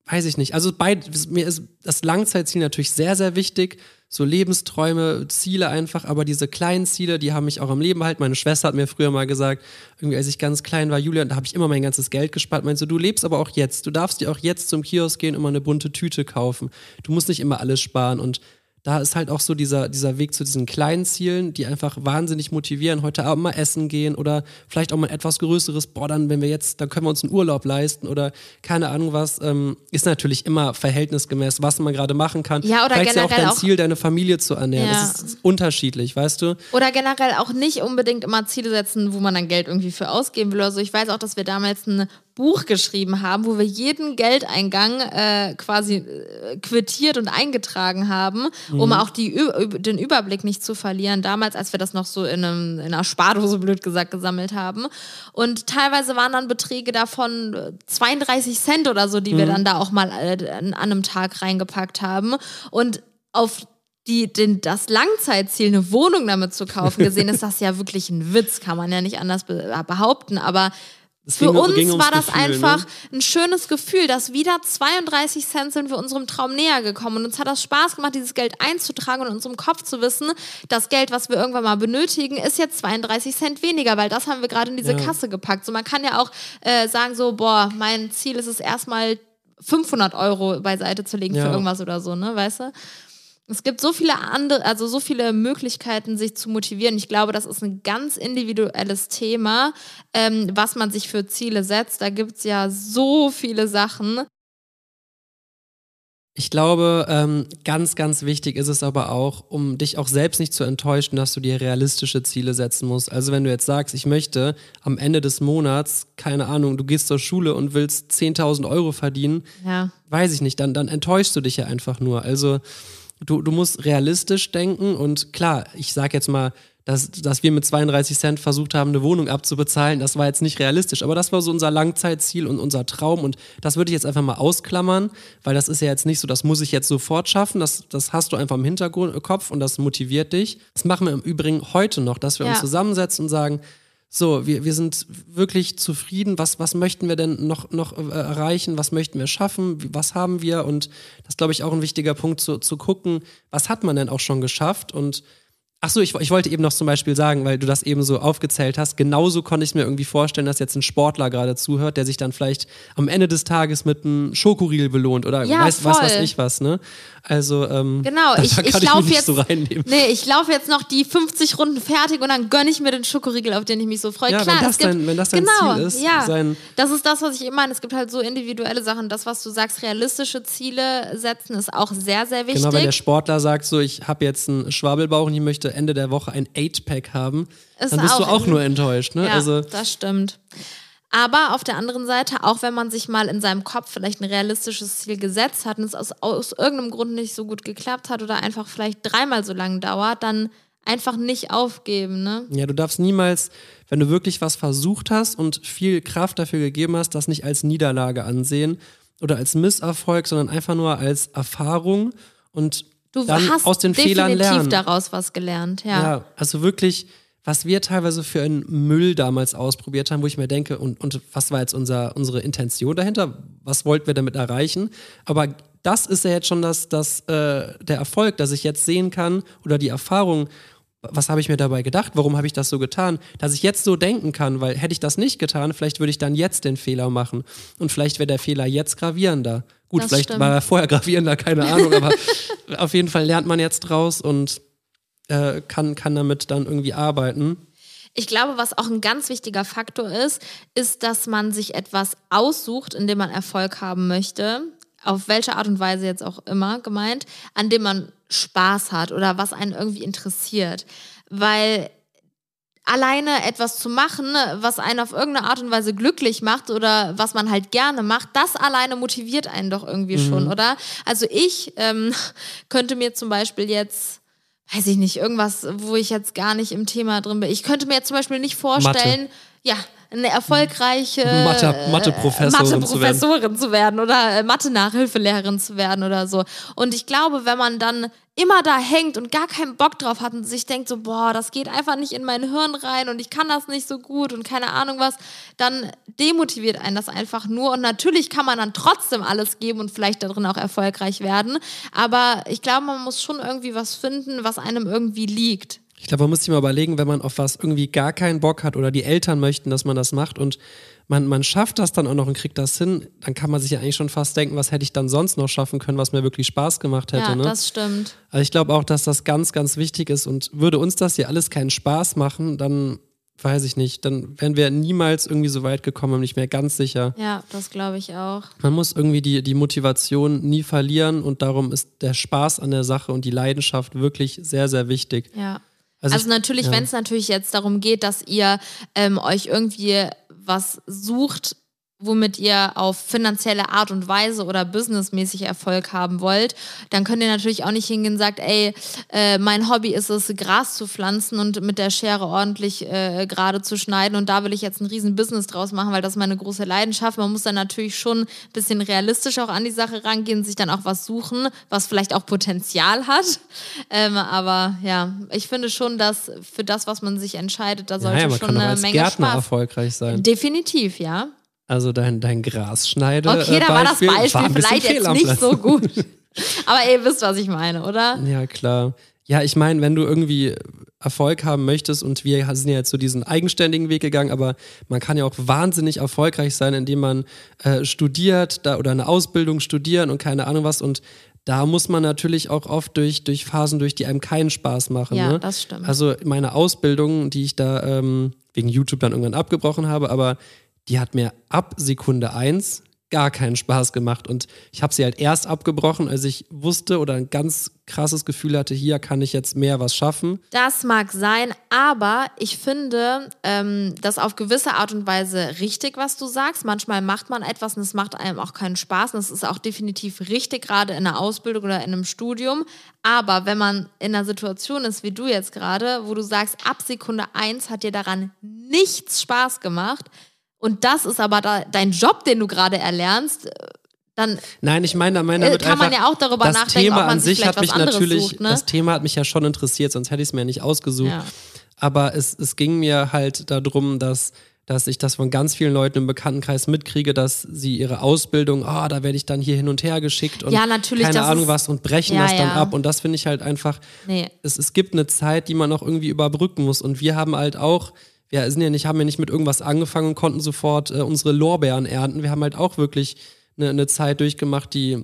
weiß ich nicht, also beid, mir ist das Langzeitziel natürlich sehr, sehr wichtig, so Lebensträume, Ziele einfach, aber diese kleinen Ziele, die haben mich auch am Leben halt. Meine Schwester hat mir früher mal gesagt, irgendwie als ich ganz klein war, Julian, da habe ich immer mein ganzes Geld gespart. Meinst du, du lebst aber auch jetzt. Du darfst dir auch jetzt zum Kiosk gehen und immer eine bunte Tüte kaufen. Du musst nicht immer alles sparen und da ist halt auch so dieser, dieser Weg zu diesen kleinen Zielen, die einfach wahnsinnig motivieren. Heute Abend mal essen gehen oder vielleicht auch mal etwas größeres, boah, dann, wenn wir jetzt, dann können wir uns einen Urlaub leisten oder keine Ahnung was, ähm, ist natürlich immer verhältnisgemäß, was man gerade machen kann. Ja, oder vielleicht ist ja auch generell dein auch- Ziel, deine Familie zu ernähren. Ja. Das ist unterschiedlich, weißt du? Oder generell auch nicht unbedingt immer Ziele setzen, wo man dann Geld irgendwie für ausgeben will oder so. Ich weiß auch, dass wir damals ein Buch geschrieben haben, wo wir jeden Geldeingang äh, quasi äh, quittiert und eingetragen haben, um auch die, den Überblick nicht zu verlieren. Damals, als wir das noch so in, einem, in einer Spardose, blöd gesagt, gesammelt haben. Und teilweise waren dann Beträge davon äh, 32 Cent oder so, die wir dann da auch mal äh, an einem Tag reingepackt haben. Und auf die, den, das Langzeitziel, eine Wohnung damit zu kaufen, gesehen, ist das ja wirklich ein Witz, kann man ja nicht anders be behaupten. Aber Es für ging- uns ging ums war das Gefühl, einfach ne? ein schönes Gefühl, dass wieder 32 Cent sind wir unserem Traum näher gekommen. Und uns hat das Spaß gemacht, dieses Geld einzutragen und in unserem Kopf zu wissen, das Geld, was wir irgendwann mal benötigen, ist jetzt 32 Cent weniger, weil das haben wir gerade in diese Ja. Kasse gepackt. So, man kann ja auch äh, sagen so, boah, mein Ziel ist es erstmal 500 Euro beiseite zu legen Ja. für irgendwas oder so, ne, weißt du? Es gibt so viele andere, also so viele Möglichkeiten, sich zu motivieren. Ich glaube, das ist ein ganz individuelles Thema, ähm, was man sich für Ziele setzt. Da gibt es ja so viele Sachen. Ich glaube, ähm, ganz, ganz wichtig ist es aber auch, um dich auch selbst nicht zu enttäuschen, dass du dir realistische Ziele setzen musst. Also wenn du jetzt sagst, ich möchte am Ende des Monats, keine Ahnung, du gehst zur Schule und willst 10.000 Euro verdienen, Ja. weiß ich nicht, dann, dann enttäuschst du dich ja einfach nur. Also du, du musst realistisch denken und klar, ich sag jetzt mal, dass, dass wir mit 32 Cent versucht haben, eine Wohnung abzubezahlen, das war jetzt nicht realistisch, aber das war so unser Langzeitziel und unser Traum und das würde ich jetzt einfach mal ausklammern, weil das ist ja jetzt nicht so, das muss ich jetzt sofort schaffen, das, das hast du einfach im Hinterkopf und das motiviert dich. Das machen wir im Übrigen heute noch, dass wir uns Ja. zusammensetzen und sagen, so, wir, wir sind wirklich zufrieden. Was, was möchten wir denn noch, noch äh, erreichen? Was möchten wir schaffen? Was haben wir? Und das ist, glaube ich, auch ein wichtiger Punkt zu, zu gucken, was hat man denn auch schon geschafft? Und ach so, ich, ich wollte eben noch zum Beispiel sagen, weil du das eben so aufgezählt hast, genauso konnte ich mir irgendwie vorstellen, dass jetzt ein Sportler gerade zuhört, der sich dann vielleicht am Ende des Tages mit einem Schokoriegel belohnt oder Ja, weiß, was weiß ich was, ne? Also, ähm, Genau, ich, ich ich laufe jetzt. so nee, ich laufe jetzt noch die 50 Runden fertig und dann gönne ich mir den Schokoriegel, auf den ich mich so freue. Ja, Klar, wenn das gibt, dein- wenn das dein genau, Ziel ist, ja, das ist das, was ich immer meine. Es gibt halt so individuelle Sachen. Das, was du sagst, realistische Ziele setzen, ist auch sehr, sehr wichtig. Genau, wenn der Sportler sagt, so, ich habe jetzt einen Schwabelbauch und ich möchte Ende der Woche ein Eight-Pack haben, Ist dann bist du auch auch in- nur enttäuscht. Ne? Ja, Also, das stimmt. Aber auf der anderen Seite, auch wenn man sich mal in seinem Kopf vielleicht ein realistisches Ziel gesetzt hat und es aus, aus irgendeinem Grund nicht so gut geklappt hat oder einfach vielleicht dreimal so lange dauert, dann einfach nicht aufgeben, ne? ja, du darfst niemals, wenn du wirklich was versucht hast und viel Kraft dafür gegeben hast, das nicht als Niederlage ansehen oder als Misserfolg, sondern einfach nur als Erfahrung und Du dann hast aus den definitiv Fehlern lernen. daraus was gelernt, ja. Ja, also wirklich, was wir teilweise für einen Müll damals ausprobiert haben, wo ich mir denke, und, und was war jetzt unser, unsere Intention dahinter? Was wollten wir damit erreichen? Aber das ist ja jetzt schon das, das, äh, der Erfolg, dass ich jetzt sehen kann oder die Erfahrung, was habe ich mir dabei gedacht? Warum habe ich das so getan? Dass ich jetzt so denken kann, weil hätte ich das nicht getan, vielleicht würde ich dann jetzt den Fehler machen. Und vielleicht wäre der Fehler jetzt gravierender. Gut, Das vielleicht stimmt. war er vorher gravierender, keine Ahnung, aber auf jeden Fall lernt man jetzt draus und äh, kann, kann damit dann irgendwie arbeiten. Ich glaube, was auch ein ganz wichtiger Faktor ist, ist, dass man sich etwas aussucht, in dem man Erfolg haben möchte, auf welche Art und Weise jetzt auch immer gemeint, an dem man Spaß hat oder was einen irgendwie interessiert. Weil alleine etwas zu machen, was einen auf irgendeine Art und Weise glücklich macht oder was man halt gerne macht, das alleine motiviert einen doch irgendwie schon, oder? Also ich ähm, könnte mir zum Beispiel jetzt, weiß ich nicht, irgendwas, wo ich jetzt gar nicht im Thema drin bin. Ich könnte mir jetzt zum Beispiel nicht vorstellen, ja, eine erfolgreiche Mathe- Mathe-Professorin zu zu werden oder äh, Mathe-Nachhilfelehrerin zu werden oder so. Und ich glaube, wenn man dann immer da hängt und gar keinen Bock drauf hat und sich denkt so, boah, das geht einfach nicht in mein Hirn rein und ich kann das nicht so gut und keine Ahnung was, dann demotiviert einen das einfach nur. Und natürlich kann man dann trotzdem alles geben und vielleicht darin auch erfolgreich werden. Aber ich glaube, man muss schon irgendwie was finden, was einem irgendwie liegt. Ich glaube, man muss sich mal überlegen, wenn man auf was irgendwie gar keinen Bock hat oder die Eltern möchten, dass man das macht und man, man schafft das dann auch noch und kriegt das hin, dann kann man sich ja eigentlich schon fast denken, was hätte ich dann sonst noch schaffen können, was mir wirklich Spaß gemacht hätte. ja, ne? das stimmt. Also ich glaube auch, dass das ganz, ganz wichtig ist und würde uns das hier alles keinen Spaß machen, dann weiß ich nicht, dann wären wir niemals irgendwie so weit gekommen, bin ich mir ganz sicher. Ja, das glaube ich auch. Man muss irgendwie die, die Motivation nie verlieren und darum ist der Spaß an der Sache und die Leidenschaft wirklich sehr, sehr wichtig. Ja. Also Also, ich- natürlich, ja. wenn es natürlich jetzt darum geht, dass ihr ähm, euch irgendwie was sucht, womit ihr auf finanzielle Art und Weise oder businessmäßig Erfolg haben wollt, dann könnt ihr natürlich auch nicht hingehen und sagt, ey, äh, mein Hobby ist es, Gras zu pflanzen und mit der Schere ordentlich äh, gerade zu schneiden und da will ich jetzt ein riesen Business draus machen, weil das ist meine große Leidenschaft. Man muss dann natürlich schon ein bisschen realistisch auch an die Sache rangehen, sich dann auch was suchen, was vielleicht auch Potenzial hat. Ähm, aber ja, ich finde schon, dass für das, was man sich entscheidet, da sollte Naja, man schon eine als Menge Gärtner Spaß. erfolgreich sein. Definitiv, ja. Also dein, dein Grasschneide. Okay, äh, da war das Beispiel war vielleicht jetzt nicht so gut. Aber ihr wisst, was ich meine, oder? Ja, klar. Ja, ich meine, wenn du irgendwie Erfolg haben möchtest und wir sind ja jetzt so diesen eigenständigen Weg gegangen, aber man kann ja auch wahnsinnig erfolgreich sein, indem man äh, studiert da, oder eine Ausbildung studieren und keine Ahnung was und da muss man natürlich auch oft durch, durch Phasen durch, die einem keinen Spaß machen. Ja, ne? das stimmt. Also meine Ausbildung, die ich da ähm, wegen YouTube dann irgendwann abgebrochen habe, aber die hat mir ab Sekunde eins gar keinen Spaß gemacht. Und ich habe sie halt erst abgebrochen, als ich wusste oder ein ganz krasses Gefühl hatte, hier kann ich jetzt mehr was schaffen. Das mag sein, aber ich finde ähm, das auf gewisse Art und Weise richtig, was du sagst. Manchmal macht man etwas und es macht einem auch keinen Spaß. Und das ist auch definitiv richtig, gerade in einer Ausbildung oder in einem Studium. Aber wenn man in einer Situation ist, wie du jetzt gerade, wo du sagst, ab Sekunde eins hat dir daran nichts Spaß gemacht, und das ist aber da, dein Job, den du gerade erlernst, dann Nein, ich meine, meine äh, damit kann man einfach, ja auch darüber das nachdenken, Thema ob man an sich sich hat mich natürlich, sucht, ne? das Thema hat mich ja schon interessiert, sonst hätte ich es mir ja nicht ausgesucht. Ja. Aber es, es ging mir halt darum, dass dass ich das von ganz vielen Leuten im Bekanntenkreis mitkriege, dass sie ihre Ausbildung, ah, da werde ich dann hier hin und her geschickt und Ja, natürlich, keine Ahnung ist- was und brechen Ja, das dann ja. ab. Und das finde ich halt einfach, Nee. es, es gibt eine Zeit, die man auch irgendwie überbrücken muss. Und wir haben halt auch, wir sind ja nicht, haben ja nicht mit irgendwas angefangen und konnten sofort äh, unsere Lorbeeren ernten. Wir haben halt auch wirklich eine, eine Zeit durchgemacht, die,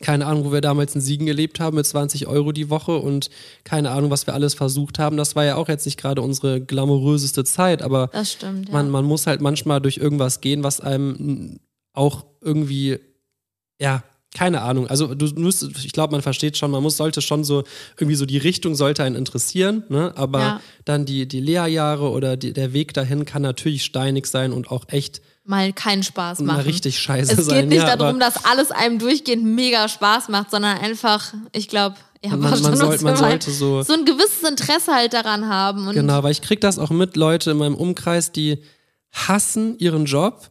keine Ahnung, wo wir damals in Siegen gelebt haben mit 20 Euro die Woche und keine Ahnung, was wir alles versucht haben. Das war ja auch jetzt nicht gerade unsere glamouröseste Zeit, aber stimmt, ja. man, man muss halt manchmal durch irgendwas gehen, was einem auch irgendwie, ja, keine Ahnung. Also du musst, ich glaube, man versteht schon, man muss, sollte schon so, irgendwie so die Richtung sollte einen interessieren, ne? Aber Ja. dann die, die Lehrjahre oder die, der Weg dahin kann natürlich steinig sein und auch echt mal keinen Spaß mal machen. richtig scheiße es geht sein. nicht ja, darum, dass alles einem durchgehend mega Spaß macht, sondern einfach, ich glaube, ja, man, man, schon soll, uns man sollte so, so ein gewisses Interesse halt daran haben. Und genau, weil ich krieg das auch mit, Leute in meinem Umkreis, die hassen ihren Job,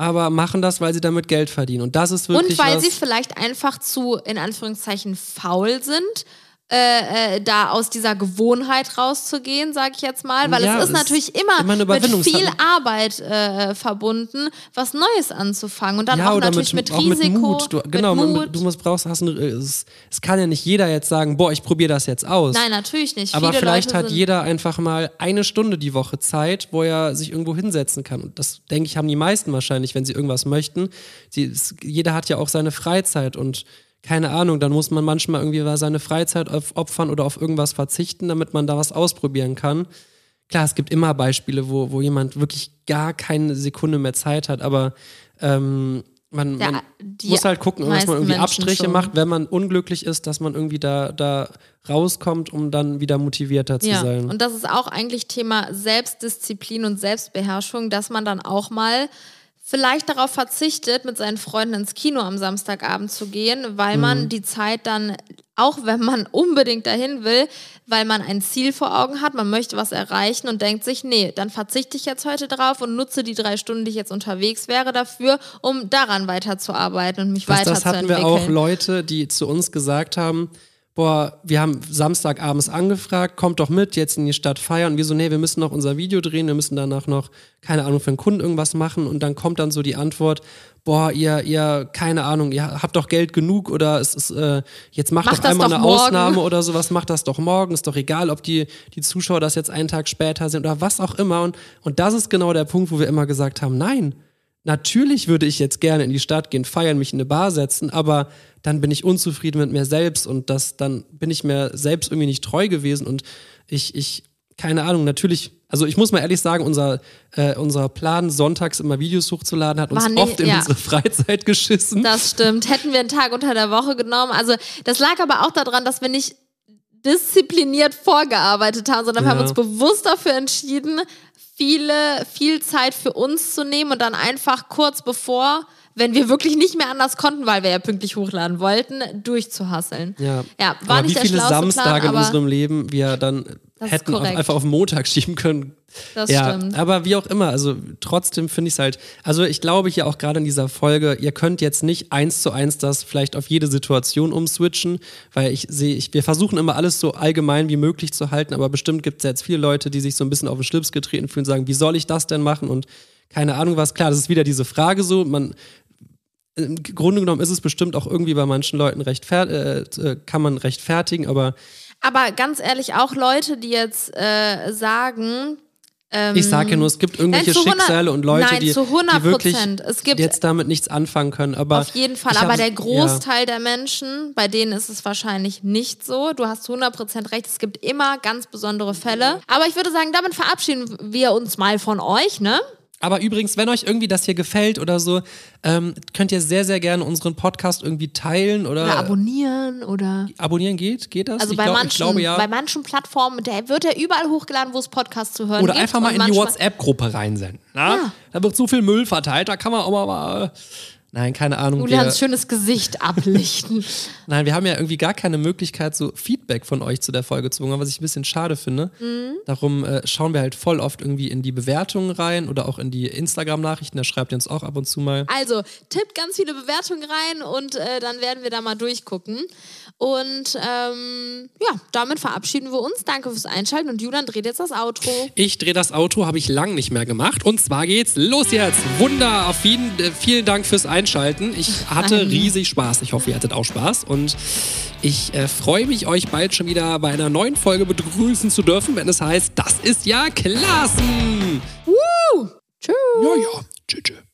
aber machen das, weil sie damit Geld verdienen. Und das ist wirklich Und weil sie vielleicht einfach zu, in Anführungszeichen, faul sind, äh, äh, da aus dieser Gewohnheit rauszugehen, sage ich jetzt mal. Weil Ja, es es ist natürlich immer, immer mit viel Arbeit äh, verbunden, was Neues anzufangen. Und dann ja, auch natürlich mit, mit, auch Risiko. mit Mut. Du, genau, mit Mut. du musst brauchst, hast ein, es, es kann ja nicht jeder jetzt sagen, boah, ich probiere das jetzt aus. Nein, natürlich nicht. Aber Viele vielleicht Leute hat jeder einfach mal eine Stunde die Woche Zeit, wo er sich irgendwo hinsetzen kann. Und das, denke ich, haben die meisten wahrscheinlich, wenn sie irgendwas möchten. Sie, es, jeder hat ja auch seine Freizeit und keine Ahnung, dann muss man manchmal irgendwie seine Freizeit auf, opfern oder auf irgendwas verzichten, damit man da was ausprobieren kann. Klar, es gibt immer Beispiele, wo, wo jemand wirklich gar keine Sekunde mehr Zeit hat, aber ähm, man, Der- man muss halt gucken, dass man irgendwie Menschen Abstriche schon. macht, wenn man unglücklich ist, dass man irgendwie da, da rauskommt, um dann wieder motivierter zu Ja, sein. und das ist auch eigentlich Thema Selbstdisziplin und Selbstbeherrschung, dass man dann auch mal vielleicht darauf verzichtet, mit seinen Freunden ins Kino am Samstagabend zu gehen, weil Mhm. man die Zeit dann, auch wenn man unbedingt dahin will, weil man ein Ziel vor Augen hat, man möchte was erreichen und denkt sich, nee, dann verzichte ich jetzt heute drauf und nutze die drei Stunden, die ich jetzt unterwegs wäre, dafür, um daran weiterzuarbeiten und mich das, das hatten weiterzuentwickeln. wir auch Leute, die zu uns gesagt haben, boah, wir haben Samstagabends angefragt, kommt doch mit, jetzt in die Stadt feiern. Und wir so, nee, wir müssen noch unser Video drehen, wir müssen danach noch, keine Ahnung, für einen Kunden irgendwas machen. Und dann kommt dann so die Antwort, boah, ihr, ihr, keine Ahnung, ihr habt doch Geld genug oder es ist, äh, jetzt macht Macht doch einmal doch eine morgen. Ausnahme oder sowas, macht das doch morgen, ist doch egal, ob die, die Zuschauer das jetzt einen Tag später sind oder was auch immer. Und, und das ist genau der Punkt, wo wir immer gesagt haben, nein, Natürlich würde ich jetzt gerne in die Stadt gehen, feiern, mich in eine Bar setzen, aber dann bin ich unzufrieden mit mir selbst und das, dann bin ich mir selbst irgendwie nicht treu gewesen und ich, ich, keine Ahnung, natürlich, also ich muss mal ehrlich sagen, unser, äh, unser Plan, sonntags immer Videos hochzuladen, hat uns nicht- oft in ja. unsere Freizeit geschissen. Das stimmt. Hätten wir einen Tag unter der Woche genommen. Also das lag aber auch daran, dass wir nicht diszipliniert vorgearbeitet haben, sondern wir Ja. haben uns bewusst dafür entschieden, viele, viel Zeit für uns zu nehmen und dann einfach kurz bevor, wenn wir wirklich nicht mehr anders konnten, weil wir ja pünktlich hochladen wollten, durchzuhasseln. Ja, ja war aber nicht wie der viele Samstage Plan, in unserem Leben wir dann Das hätten korrekt. einfach auf den Montag schieben können. Das ja, stimmt. aber wie auch immer, also trotzdem finde ich es halt, also ich glaube hier auch gerade in dieser Folge, ihr könnt jetzt nicht eins zu eins das vielleicht auf jede Situation umswitchen, weil ich sehe, ich, wir versuchen immer alles so allgemein wie möglich zu halten, aber bestimmt gibt es jetzt viele Leute, die sich so ein bisschen auf den Schlips getreten fühlen und sagen, wie soll ich das denn machen und keine Ahnung was. Klar, das ist wieder diese Frage so, man, im Grunde genommen ist es bestimmt auch irgendwie bei manchen Leuten recht, äh, äh, kann man rechtfertigen, aber Aber ganz ehrlich, auch Leute, die jetzt äh, sagen, ich sage ja nur, es gibt irgendwelche Nein, zu 100 Schicksale und Leute, nein, die, zu 100 die wirklich Prozent. Es gibt- jetzt damit nichts anfangen können. Aber Auf jeden Fall, aber der ja. Großteil der Menschen, bei denen ist es wahrscheinlich nicht so. Du hast 100% recht, es gibt immer ganz besondere Fälle. Aber ich würde sagen, damit verabschieden wir uns mal von euch, ne? Aber übrigens, wenn euch irgendwie das hier gefällt oder so, ähm, könnt ihr sehr, sehr gerne unseren Podcast irgendwie teilen oder, Oder abonnieren oder. abonnieren geht? Geht das? Also ich, bei, glaub, manchen, glaube ja. bei manchen Plattformen, der wird ja überall hochgeladen, wo es Podcasts zu hören Oder gibt. einfach mal in die WhatsApp-Gruppe reinsenden. Na? Ja. Da wird so viel Müll verteilt, da kann man auch mal. Nein, keine Ahnung. Julians schönes Gesicht ablichten. nein, wir haben ja irgendwie gar keine Möglichkeit, so Feedback von euch zu der Folge zu bekommen, was ich ein bisschen schade finde. Mhm. Darum äh, schauen wir halt voll oft irgendwie in die Bewertungen rein oder auch in die Instagram-Nachrichten. Da schreibt ihr uns auch ab und zu mal. Also, tippt ganz viele Bewertungen rein und äh, dann werden wir da mal durchgucken. Und ähm, ja, damit verabschieden wir uns. Danke fürs Einschalten und Julian dreht jetzt das Outro. Ich drehe das Auto, habe ich lang nicht mehr gemacht. Und zwar geht's los jetzt. Wunder, auf jeden, äh, vielen Dank fürs Einschalten. Ich hatte Nein. riesig Spaß. Ich hoffe, ihr hattet auch Spaß. Und ich äh, freue mich, euch bald schon wieder bei einer neuen Folge begrüßen zu dürfen, wenn es heißt, das ist ja Klassen. Tschüss. Ja, ja. Tschüss. tschüss.